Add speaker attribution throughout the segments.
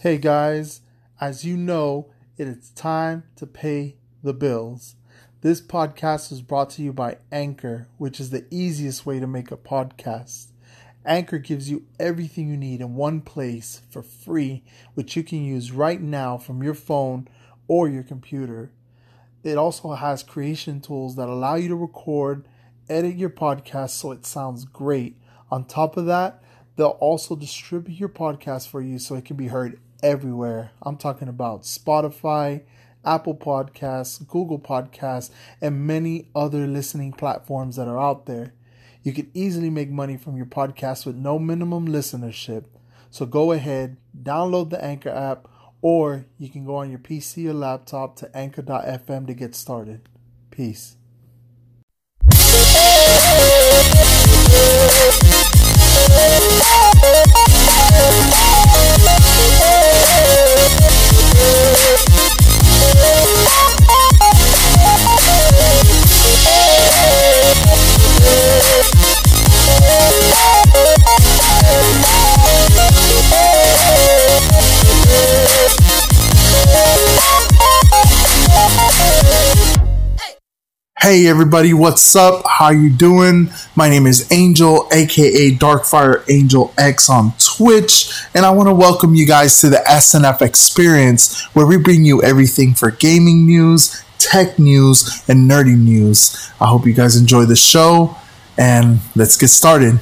Speaker 1: Hey guys, as you know, it is time to pay the bills. This podcast is brought to you by Anchor, which is the easiest way to make a podcast. Anchor gives you everything you need in one place for free, which you can use right now from your phone or your computer. It also has creation tools that allow you to record, edit your podcast so it sounds great. On top of that, they'll also distribute your podcast for you so it can be heard everywhere. I'm talking about Spotify, Apple Podcasts, Google Podcasts, and many other listening platforms that are out there. You can easily make money from your podcast with no minimum listenership. So go ahead, download the Anchor app, or you can go on your PC or laptop to anchor.fm to get started. Peace. Yeah. Hey everybody, what's up? How you doing? My name is Angel, aka Darkfire Angel X on Twitch, and I want to welcome you guys to the S&F Experience, where we bring you everything for gaming news, tech news, and nerdy news. I hope you guys enjoy the show, and let's get started.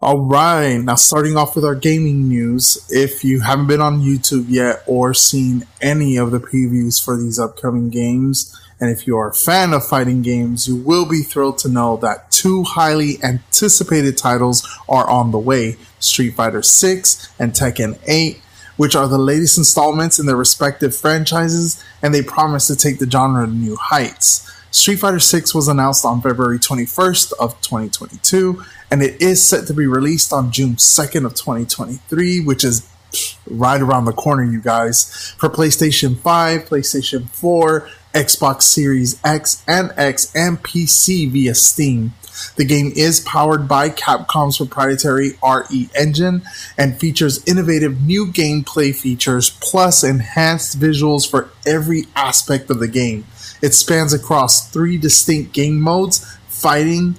Speaker 1: All right, now starting off with our gaming news. If you haven't been on YouTube yet or seen any of the previews for these upcoming games, and if you are a fan of fighting games, you will be thrilled to know that two highly anticipated titles are on the way Street Fighter 6 and Tekken 8, which are the latest installments in their respective franchises, and they promise to take the genre to new heights. Street Fighter 6 was announced on February 21st of 2022, and it is set to be released on June 2nd of 2023, which is right around the corner, you guys, for PlayStation 5, PlayStation 4, Xbox Series X and X, and PC via Steam. The game is powered by Capcom's proprietary RE engine and features innovative new gameplay features plus enhanced visuals for every aspect of the game. It spans across three distinct game modes fighting,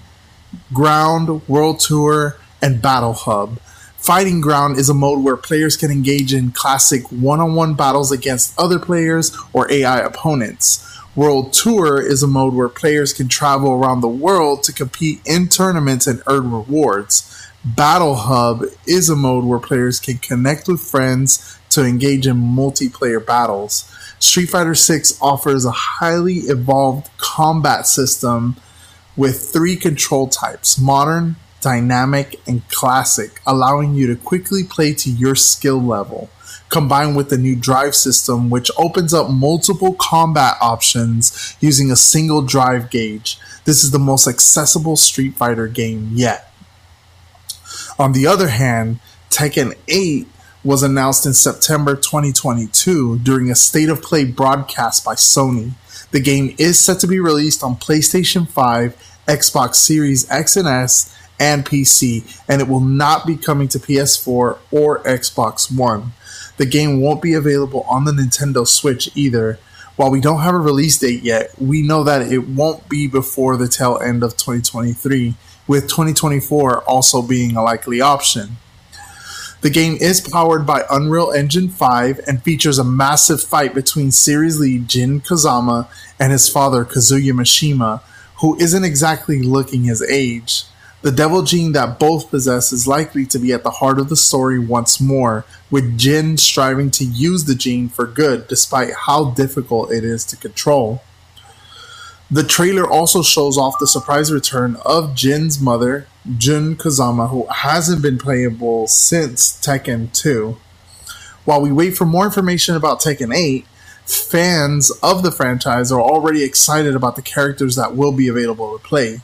Speaker 1: ground, world tour, and battle hub. Fighting Ground is a mode where players can engage in classic one on one battles against other players or AI opponents. World Tour is a mode where players can travel around the world to compete in tournaments and earn rewards. Battle Hub is a mode where players can connect with friends to engage in multiplayer battles. Street Fighter 6 offers a highly evolved combat system with three control types modern, dynamic, and classic, allowing you to quickly play to your skill level. Combined with the new drive system, which opens up multiple combat options using a single drive gauge. This is the most accessible Street Fighter game yet. On the other hand, Tekken 8 was announced in September 2022 during a state of play broadcast by Sony. The game is set to be released on PlayStation 5, Xbox Series X and S, and PC, and it will not be coming to PS4 or Xbox One. The game won't be available on the Nintendo Switch either. While we don't have a release date yet, we know that it won't be before the tail end of 2023, with 2024 also being a likely option. The game is powered by Unreal Engine 5 and features a massive fight between series lead Jin Kazama and his father Kazuya Mishima, who isn't exactly looking his age. The devil gene that both possess is likely to be at the heart of the story once more, with Jin striving to use the gene for good despite how difficult it is to control. The trailer also shows off the surprise return of Jin's mother, Jun Kazama, who hasn't been playable since Tekken 2. While we wait for more information about Tekken 8, fans of the franchise are already excited about the characters that will be available to play.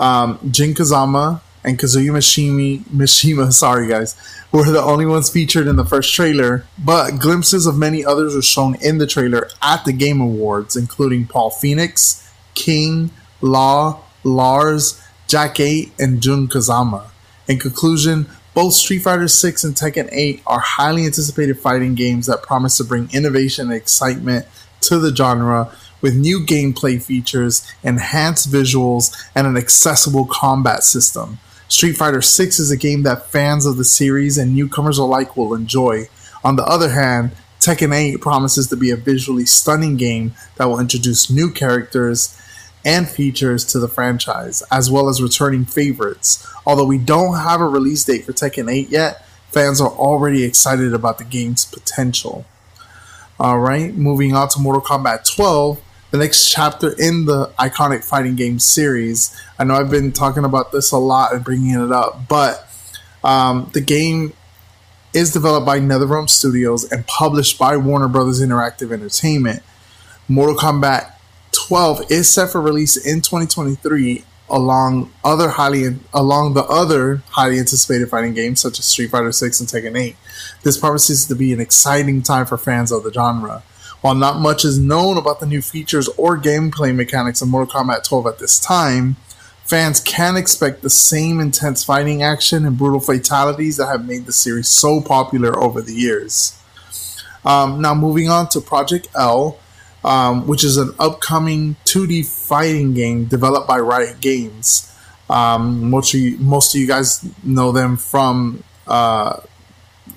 Speaker 1: Um, Jin Kazama and Kazuya Mishimi, Mishima, sorry guys, were the only ones featured in the first trailer, but glimpses of many others were shown in the trailer at the Game Awards, including Paul Phoenix, King, Law, Lars, Jack 8, and Jun Kazama. In conclusion, Both Street Fighter 6 and Tekken 8 are highly anticipated fighting games that promise to bring innovation and excitement to the genre with new gameplay features, enhanced visuals, and an accessible combat system. Street Fighter 6 is a game that fans of the series and newcomers alike will enjoy. On the other hand, Tekken 8 promises to be a visually stunning game that will introduce new characters and features to the franchise, as well as returning favorites. Although we don't have a release date for Tekken 8 yet, fans are already excited about the game's potential. Alright, moving on to Mortal Kombat 12, the next chapter in the iconic fighting game series. I know I've been talking about this a lot and bringing it up, but um, the game is developed by NetherRealm Studios and published by Warner Brothers Interactive Entertainment. Mortal Kombat 12 is set for release in 2023 along other highly along the other highly anticipated fighting games such as Street Fighter 6 and Tekken 8. This promises to be an exciting time for fans of the genre. While not much is known about the new features or gameplay mechanics of Mortal Kombat 12 at this time, fans can expect the same intense fighting action and brutal fatalities that have made the series so popular over the years. Um, now, moving on to Project L, um, which is an upcoming 2D fighting game developed by Riot Games. Um, most of you, most of you guys know them from uh,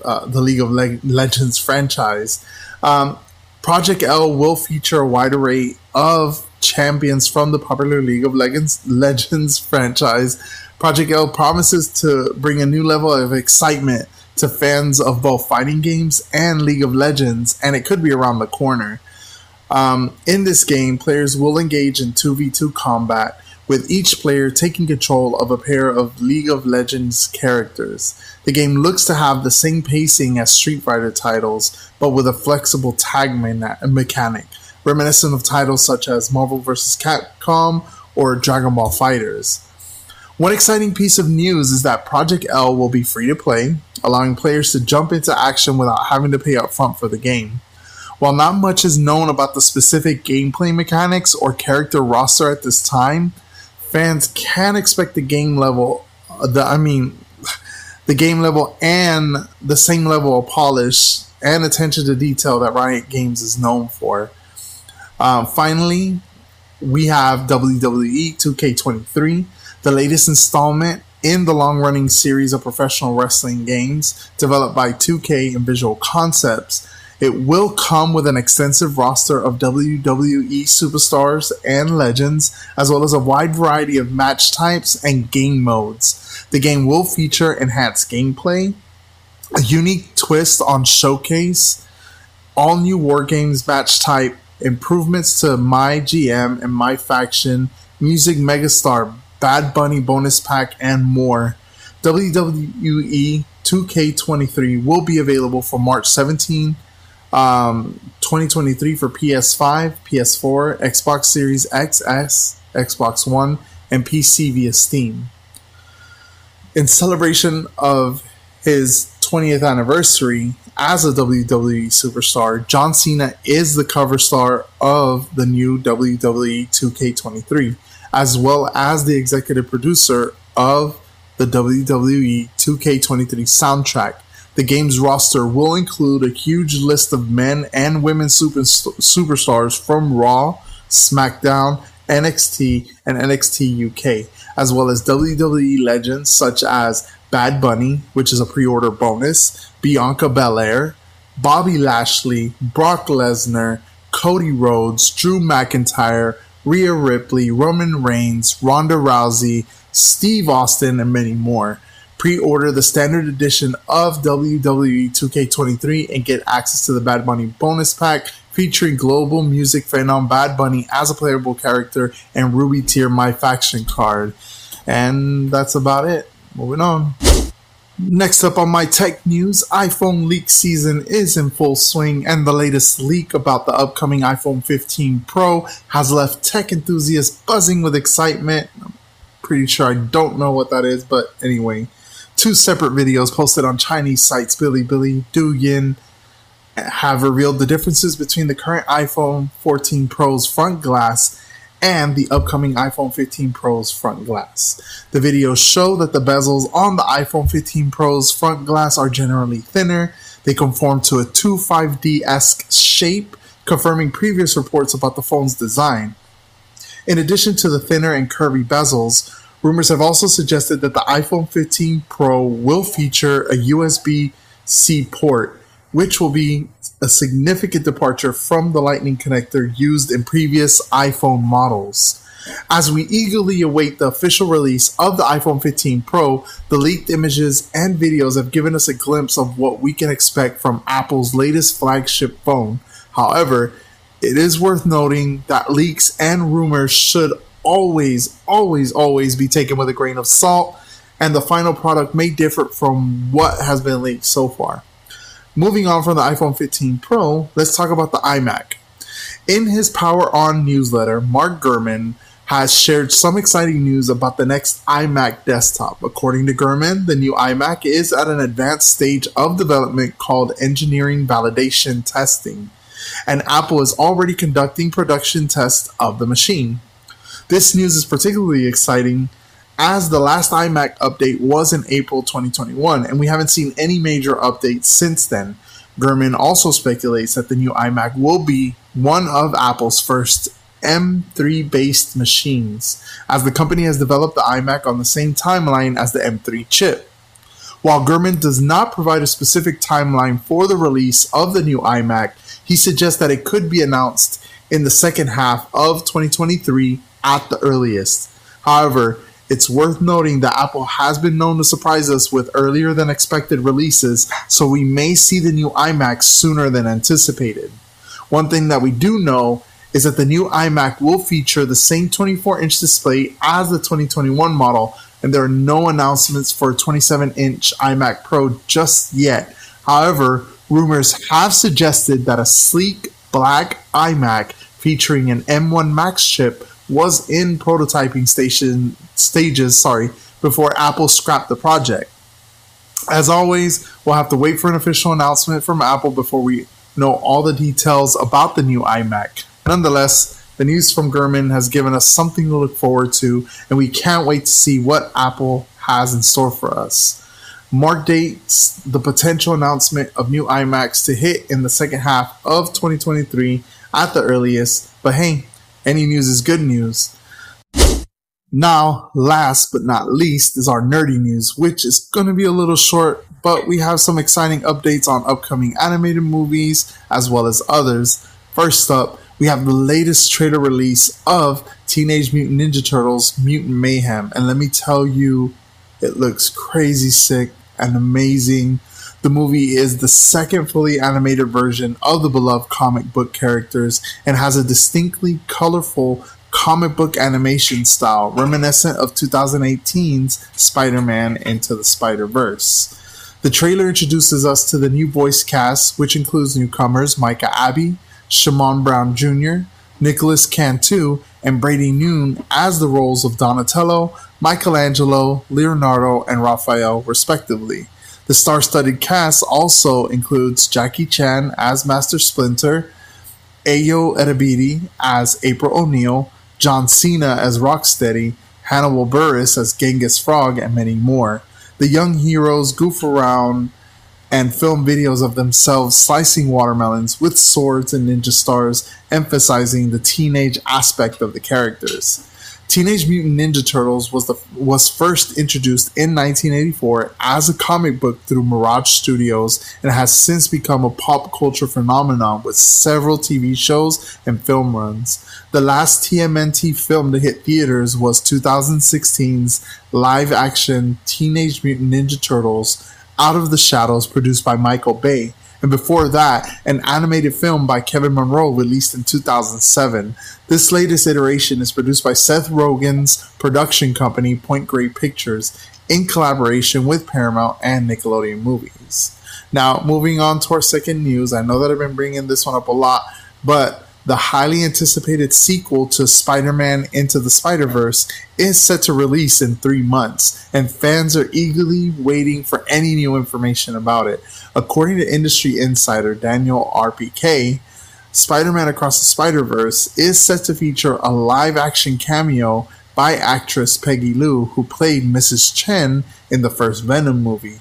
Speaker 1: uh, the League of Le- Legends franchise. Um, Project L will feature a wide array of champions from the popular League of Legends, Legends franchise. Project L promises to bring a new level of excitement to fans of both fighting games and League of Legends, and it could be around the corner. Um, in this game, players will engage in 2v2 combat, with each player taking control of a pair of League of Legends characters. The game looks to have the same pacing as Street Fighter titles, but with a flexible tag mechanic, reminiscent of titles such as Marvel vs. Capcom or Dragon Ball FighterZ. One exciting piece of news is that Project L will be free to play, allowing players to jump into action without having to pay upfront for the game. While not much is known about the specific gameplay mechanics or character roster at this time, fans can expect the game level, the I mean, the game level and the same level of polish and attention to detail that Riot Games is known for. Um, finally, we have WWE 2K23, the latest installment in the long running series of professional wrestling games developed by 2K and Visual Concepts it will come with an extensive roster of WWE superstars and legends, as well as a wide variety of match types and game modes. The game will feature enhanced gameplay, a unique twist on Showcase, all new Wargames match type, improvements to My GM and My Faction, Music Megastar, Bad Bunny bonus pack, and more. WWE 2K23 will be available for March 17 um, 2023 for PS5, PS4, Xbox Series XS, Xbox One, and PC via Steam. In celebration of his 20th anniversary as a WWE superstar, John Cena is the cover star of the new WWE 2K23, as well as the executive producer of the WWE 2K23 soundtrack the game's roster will include a huge list of men and women super, superstars from Raw, SmackDown, NXT, and NXT UK, as well as WWE legends such as Bad Bunny, which is a pre order bonus, Bianca Belair, Bobby Lashley, Brock Lesnar, Cody Rhodes, Drew McIntyre, Rhea Ripley, Roman Reigns, Ronda Rousey, Steve Austin, and many more. Pre-order the standard edition of WWE 2K23 and get access to the Bad Bunny bonus pack featuring global music phenom Bad Bunny as a playable character and Ruby Tier My Faction card. And that's about it. Moving on. Next up on my tech news, iPhone leak season is in full swing, and the latest leak about the upcoming iPhone 15 Pro has left tech enthusiasts buzzing with excitement. I'm pretty sure I don't know what that is, but anyway. Two separate videos posted on Chinese sites Billy Bilibili, Douyin, have revealed the differences between the current iPhone 14 Pro's front glass and the upcoming iPhone 15 Pro's front glass. The videos show that the bezels on the iPhone 15 Pro's front glass are generally thinner. They conform to a 2.5D esque shape, confirming previous reports about the phone's design. In addition to the thinner and curvy bezels, rumors have also suggested that the iPhone 15 Pro will feature a USB C port, which will be a significant departure from the Lightning connector used in previous iPhone models. As we eagerly await the official release of the iPhone 15 Pro, the leaked images and videos have given us a glimpse of what we can expect from Apple's latest flagship phone. However, it is worth noting that leaks and rumors should always, always, always be taken with a grain of salt, and the final product may differ from what has been leaked so far. Moving on from the iPhone 15 Pro, let's talk about the iMac. In his Power On newsletter, Mark Gurman has shared some exciting news about the next iMac desktop. According to Gurman, the new iMac is at an advanced stage of development called engineering validation testing, and Apple is already conducting production tests of the machine. This news is particularly exciting as the last iMac update was in April 2021, and we haven't seen any major updates since then. Gurman also speculates that the new iMac will be one of Apple's first M3 based machines, as the company has developed the iMac on the same timeline as the M3 chip. While Gurman does not provide a specific timeline for the release of the new iMac, he suggests that it could be announced in the second half of 2023 at the earliest. However, it's worth noting that Apple has been known to surprise us with earlier than expected releases, so we may see the new iMac sooner than anticipated. One thing that we do know is that the new iMac will feature the same 24 inch display as the 2021 model, and there are no announcements for a 27 inch iMac Pro just yet. However, rumors have suggested that a sleek black iMac featuring an M1 Max chip was in prototyping station stages, sorry, before Apple scrapped the project. As always, we'll have to wait for an official announcement from Apple before we know all the details about the new iMac. Nonetheless, the news from Gurman has given us something to look forward to, and we can't wait to see what Apple has in store for us. Mark dates the potential announcement of new iMacs to hit in the second half of 2023 at the earliest, but hey, any news is good news. Now, last but not least is our nerdy news, which is going to be a little short, but we have some exciting updates on upcoming animated movies as well as others. First up, we have the latest trailer release of Teenage Mutant Ninja Turtles Mutant Mayhem, and let me tell you, it looks crazy sick and amazing. The movie is the second fully animated version of the beloved comic book characters and has a distinctly colorful comic book animation style reminiscent of 2018's Spider Man Into the Spider Verse. The trailer introduces us to the new voice cast, which includes newcomers Micah Abbey, Shamon Brown Jr., Nicholas Cantu, and Brady Noon as the roles of Donatello, Michelangelo, Leonardo, and Raphael, respectively. The star studded cast also includes Jackie Chan as Master Splinter, Ayo Edebiri as April O'Neil, John Cena as Rocksteady, Hannibal Buress as Genghis Frog, and many more. The young heroes goof around and film videos of themselves slicing watermelons with swords and ninja stars, emphasizing the teenage aspect of the characters. Teenage Mutant Ninja Turtles was the was first introduced in 1984 as a comic book through Mirage Studios and has since become a pop culture phenomenon with several TV shows and film runs. The last TMNT film to hit theaters was 2016's live action Teenage Mutant Ninja Turtles Out of the Shadows produced by Michael Bay and before that, an animated film by Kevin Munroe released in 2007. This latest iteration is produced by Seth Rogen's production company, Point Grey Pictures, in collaboration with Paramount and Nickelodeon Movies. Now, moving on to our second news, I know that I've been bringing this one up a lot, but the highly anticipated sequel to Spider Man Into the Spider Verse is set to release in three months, and fans are eagerly waiting for any new information about it. According to industry insider Daniel RPK, Spider Man Across the Spider Verse is set to feature a live action cameo by actress Peggy Lu, who played Mrs. Chen in the first Venom movie.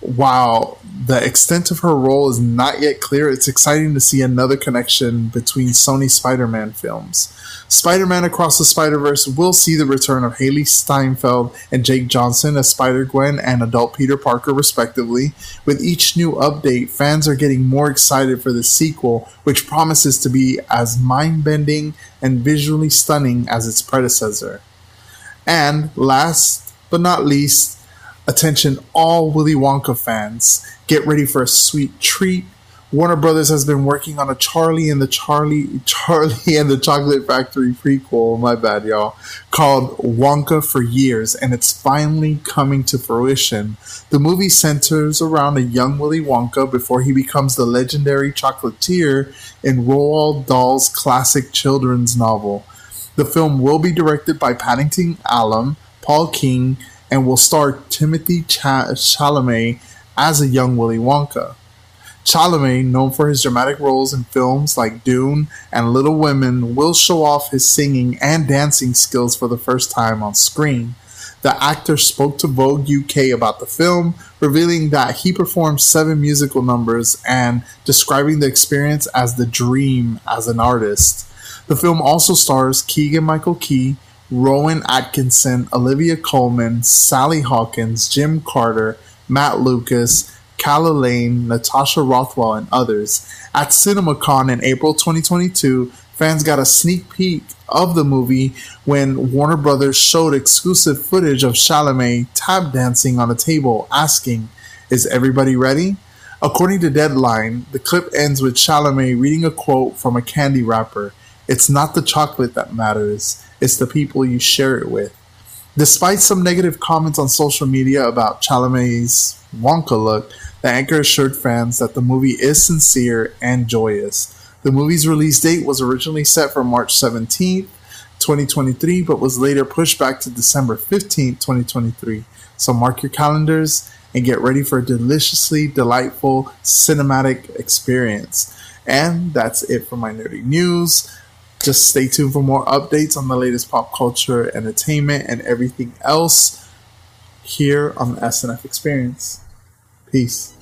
Speaker 1: While the extent of her role is not yet clear, it's exciting to see another connection between Sony Spider Man films. Spider Man Across the Spider Verse will see the return of Hailee Steinfeld and Jake Johnson as Spider Gwen and adult Peter Parker, respectively. With each new update, fans are getting more excited for the sequel, which promises to be as mind bending and visually stunning as its predecessor. And last but not least, Attention, all Willy Wonka fans. Get ready for a sweet treat. Warner Brothers has been working on a Charlie and the Charlie Charlie and the Chocolate Factory prequel, my bad y'all, called Wonka for years and it's finally coming to fruition. The movie centers around a young Willy Wonka before he becomes the legendary chocolatier in Roald Dahl's classic children's novel. The film will be directed by Paddington Allen, Paul King, and will star Timothée Chalamet as a young Willy Wonka. Chalamet, known for his dramatic roles in films like Dune and Little Women, will show off his singing and dancing skills for the first time on screen. The actor spoke to Vogue UK about the film, revealing that he performed seven musical numbers and describing the experience as the dream as an artist. The film also stars Keegan Michael Key, Rowan Atkinson, Olivia Colman, Sally Hawkins, Jim Carter, Matt Lucas, Calah Lane, Natasha Rothwell, and others. At CinemaCon in April 2022, fans got a sneak peek of the movie when Warner Brothers showed exclusive footage of Chalamet tap dancing on a table, asking, Is everybody ready? According to Deadline, the clip ends with Chalamet reading a quote from a candy wrapper. It's not the chocolate that matters, it's the people you share it with. Despite some negative comments on social media about Chalamet's Wonka look, the anchor assured fans that the movie is sincere and joyous. The movie's release date was originally set for March 17th, 2023, but was later pushed back to December 15th, 2023. So mark your calendars and get ready for a deliciously delightful cinematic experience. And that's it for my nerdy news. Just stay tuned for more updates on the latest pop culture, entertainment, and everything else here on the S&F Experience. Peace.